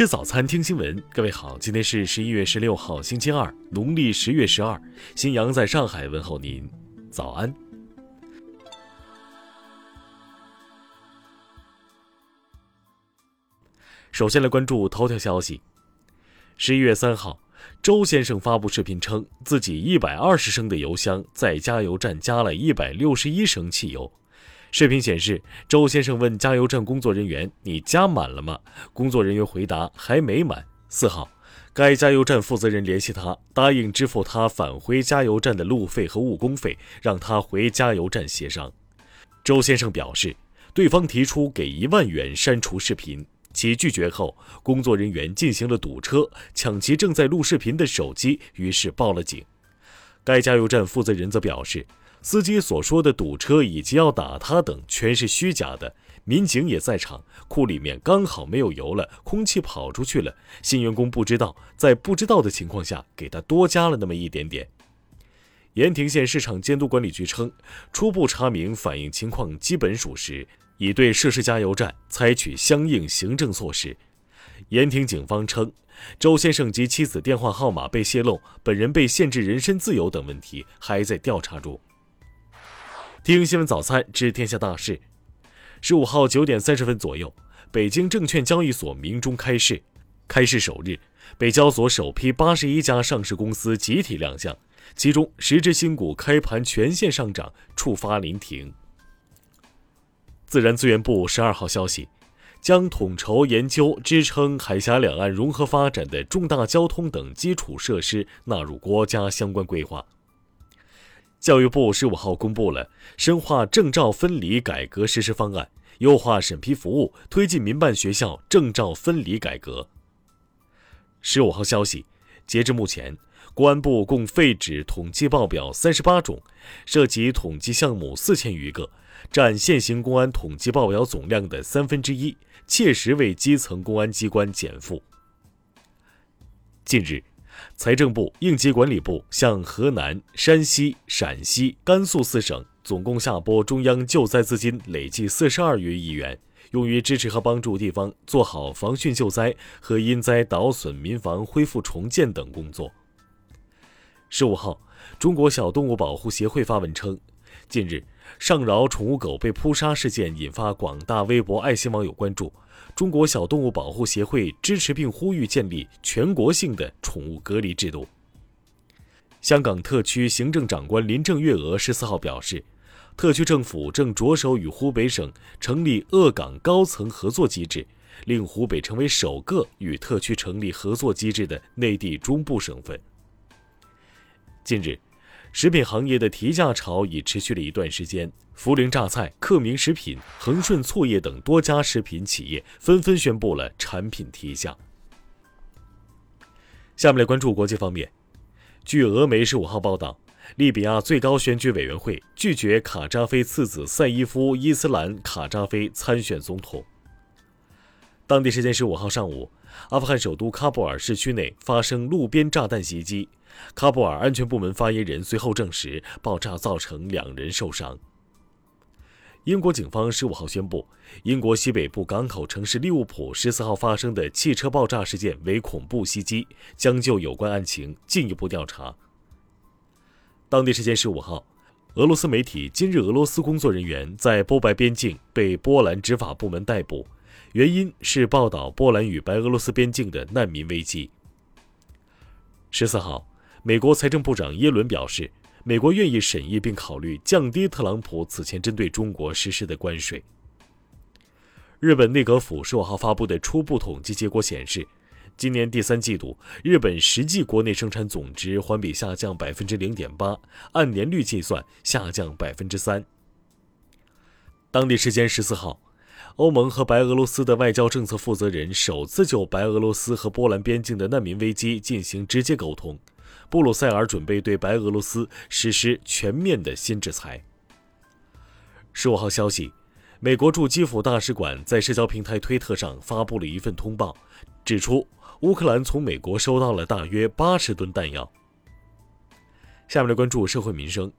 吃早餐，听新闻。各位好，今天是十一月十六号，星期二，农历十月十二。新阳在上海问候您，早安。首先来关注头条消息。十一月三号，周先生发布视频称，自己一百二十升的油箱在加油站加了一百六十一升汽油。视频显示，周先生问加油站工作人员：“你加满了吗？”工作人员回答：“还没满。”四号，该加油站负责人联系他，答应支付他返回加油站的路费和误工费，让他回加油站协商。周先生表示，对方提出给一万元删除视频，其拒绝后，工作人员进行了堵车，抢其正在录视频的手机，于是报了警。该加油站负责人则表示。司机所说的堵车以及要打他等全是虚假的，民警也在场，库里面刚好没有油了，空气跑出去了，新员工不知道，在不知道的情况下给他多加了那么一点点。盐亭县市场监督管理局称，初步查明反映情况基本属实，已对涉事加油站采取相应行政措施。盐亭警方称，周先生及妻子电话号码被泄露，本人被限制人身自由等问题还在调查中。听新闻早餐知天下大事。十五号九点三十分左右，北京证券交易所鸣钟开市。开市首日，北交所首批八十一家上市公司集体亮相，其中十只新股开盘全线上涨，触发临停。自然资源部十二号消息，将统筹研究支撑海峡两岸融合发展的重大交通等基础设施纳入国家相关规划。教育部十五号公布了深化证照分离改革实施方案，优化审批服务，推进民办学校证照分离改革。十五号消息，截至目前，公安部共废止统计报表三十八种，涉及统计项目四千余个，占现行公安统计报表总量的三分之一，切实为基层公安机关减负。近日。财政部、应急管理部向河南、山西、陕西、甘肃四省总共下拨中央救灾资金累计四十二余亿元，用于支持和帮助地方做好防汛救灾和因灾倒损民房恢复重建等工作。十五号，中国小动物保护协会发文称，近日上饶宠物狗被扑杀事件引发广大微博爱心网友关注。中国小动物保护协会支持并呼吁建立全国性的宠物隔离制度。香港特区行政长官林郑月娥十四号表示，特区政府正着手与湖北省成立鄂港高层合作机制，令湖北成为首个与特区成立合作机制的内地中部省份。近日。食品行业的提价潮已持续了一段时间，涪陵榨菜、克明食品、恒顺醋业等多家食品企业纷纷宣布了产品提价。下面来关注国际方面，据俄媒十五号报道，利比亚最高选举委员会拒绝卡扎菲次子赛伊夫·伊斯兰·卡扎菲参选总统。当地时间十五号上午，阿富汗首都喀布尔市区内发生路边炸弹袭击。喀布尔安全部门发言人随后证实，爆炸造成两人受伤。英国警方十五号宣布，英国西北部港口城市利物浦十四号发生的汽车爆炸事件为恐怖袭击，将就有关案情进一步调查。当地时间十五号，俄罗斯媒体《今日俄罗斯》工作人员在波白边境被波兰执法部门逮捕，原因是报道波兰与白俄罗斯边境的难民危机。十四号。美国财政部长耶伦表示，美国愿意审议并考虑降低特朗普此前针对中国实施的关税。日本内阁府十五号发布的初步统计结果显示，今年第三季度日本实际国内生产总值环比下降百分之零点八，按年率计算下降百分之三。当地时间十四号，欧盟和白俄罗斯的外交政策负责人首次就白俄罗斯和波兰边境的难民危机进行直接沟通。布鲁塞尔准备对白俄罗斯实施全面的新制裁。十五号消息，美国驻基辅大使馆在社交平台推特上发布了一份通报，指出乌克兰从美国收到了大约八十吨弹药。下面来关注社会民生。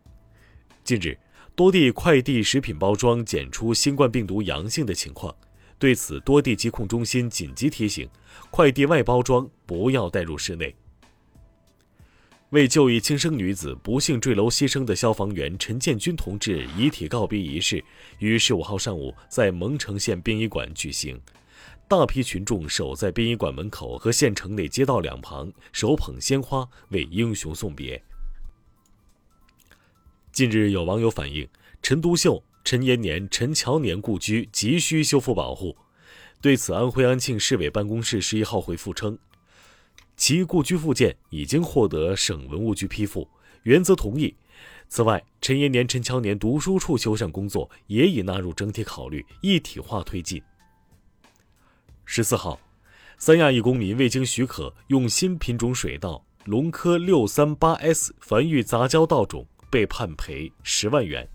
近日，多地快递食品包装检出新冠病毒阳性的情况。对此，多地疾控中心紧急提醒：快递外包装不要带入室内。为救一轻生女子不幸坠楼牺牲的消防员陈建军同志遗体告别仪式于十五号上午在蒙城县殡仪馆举行，大批群众守在殡仪馆门口和县城内街道两旁，手捧鲜花为英雄送别。近日，有网友反映，陈独秀、陈延年、陈乔年故居急需修复保护。对此，安徽安庆市委办公室十一号回复称。其故居复建已经获得省文物局批复，原则同意。此外，陈延年、陈乔年读书处修缮工作也已纳入整体考虑，一体化推进。十四号，三亚一公民未经许可用新品种水稻龙科六三八 S 繁育杂交稻种，被判赔十万元。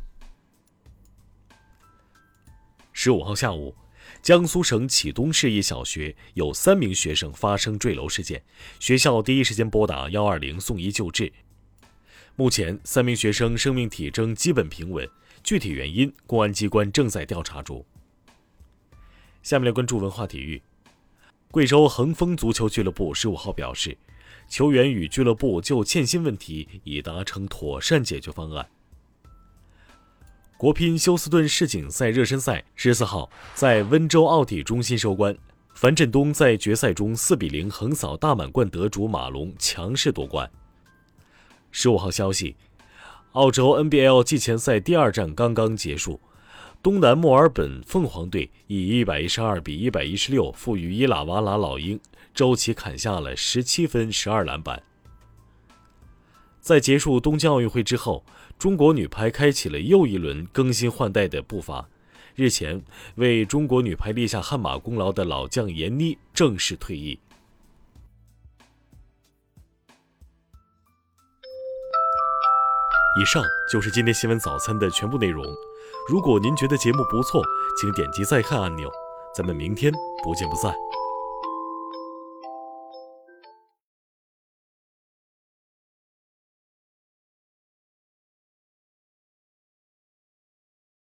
十五号下午。江苏省启东市一小学有三名学生发生坠楼事件，学校第一时间拨打幺二零送医救治。目前，三名学生生命体征基本平稳，具体原因公安机关正在调查中。下面来关注文化体育。贵州恒丰足球俱乐部十五号表示，球员与俱乐部就欠薪问题已达成妥善解决方案。国乒休斯顿世锦赛热身赛十四号在温州奥体中心收官，樊振东在决赛中四比零横扫大满贯得主马龙，强势夺冠。十五号消息，澳洲 NBL 季前赛第二战刚刚结束，东南墨尔本凤凰队以一百一十二比一百一十六负于伊拉瓦拉老鹰，周琦砍下了十七分十二篮板。在结束东京奥运会之后。中国女排开启了又一轮更新换代的步伐。日前，为中国女排立下汗马功劳的老将闫妮正式退役。以上就是今天新闻早餐的全部内容。如果您觉得节目不错，请点击再看按钮。咱们明天不见不散。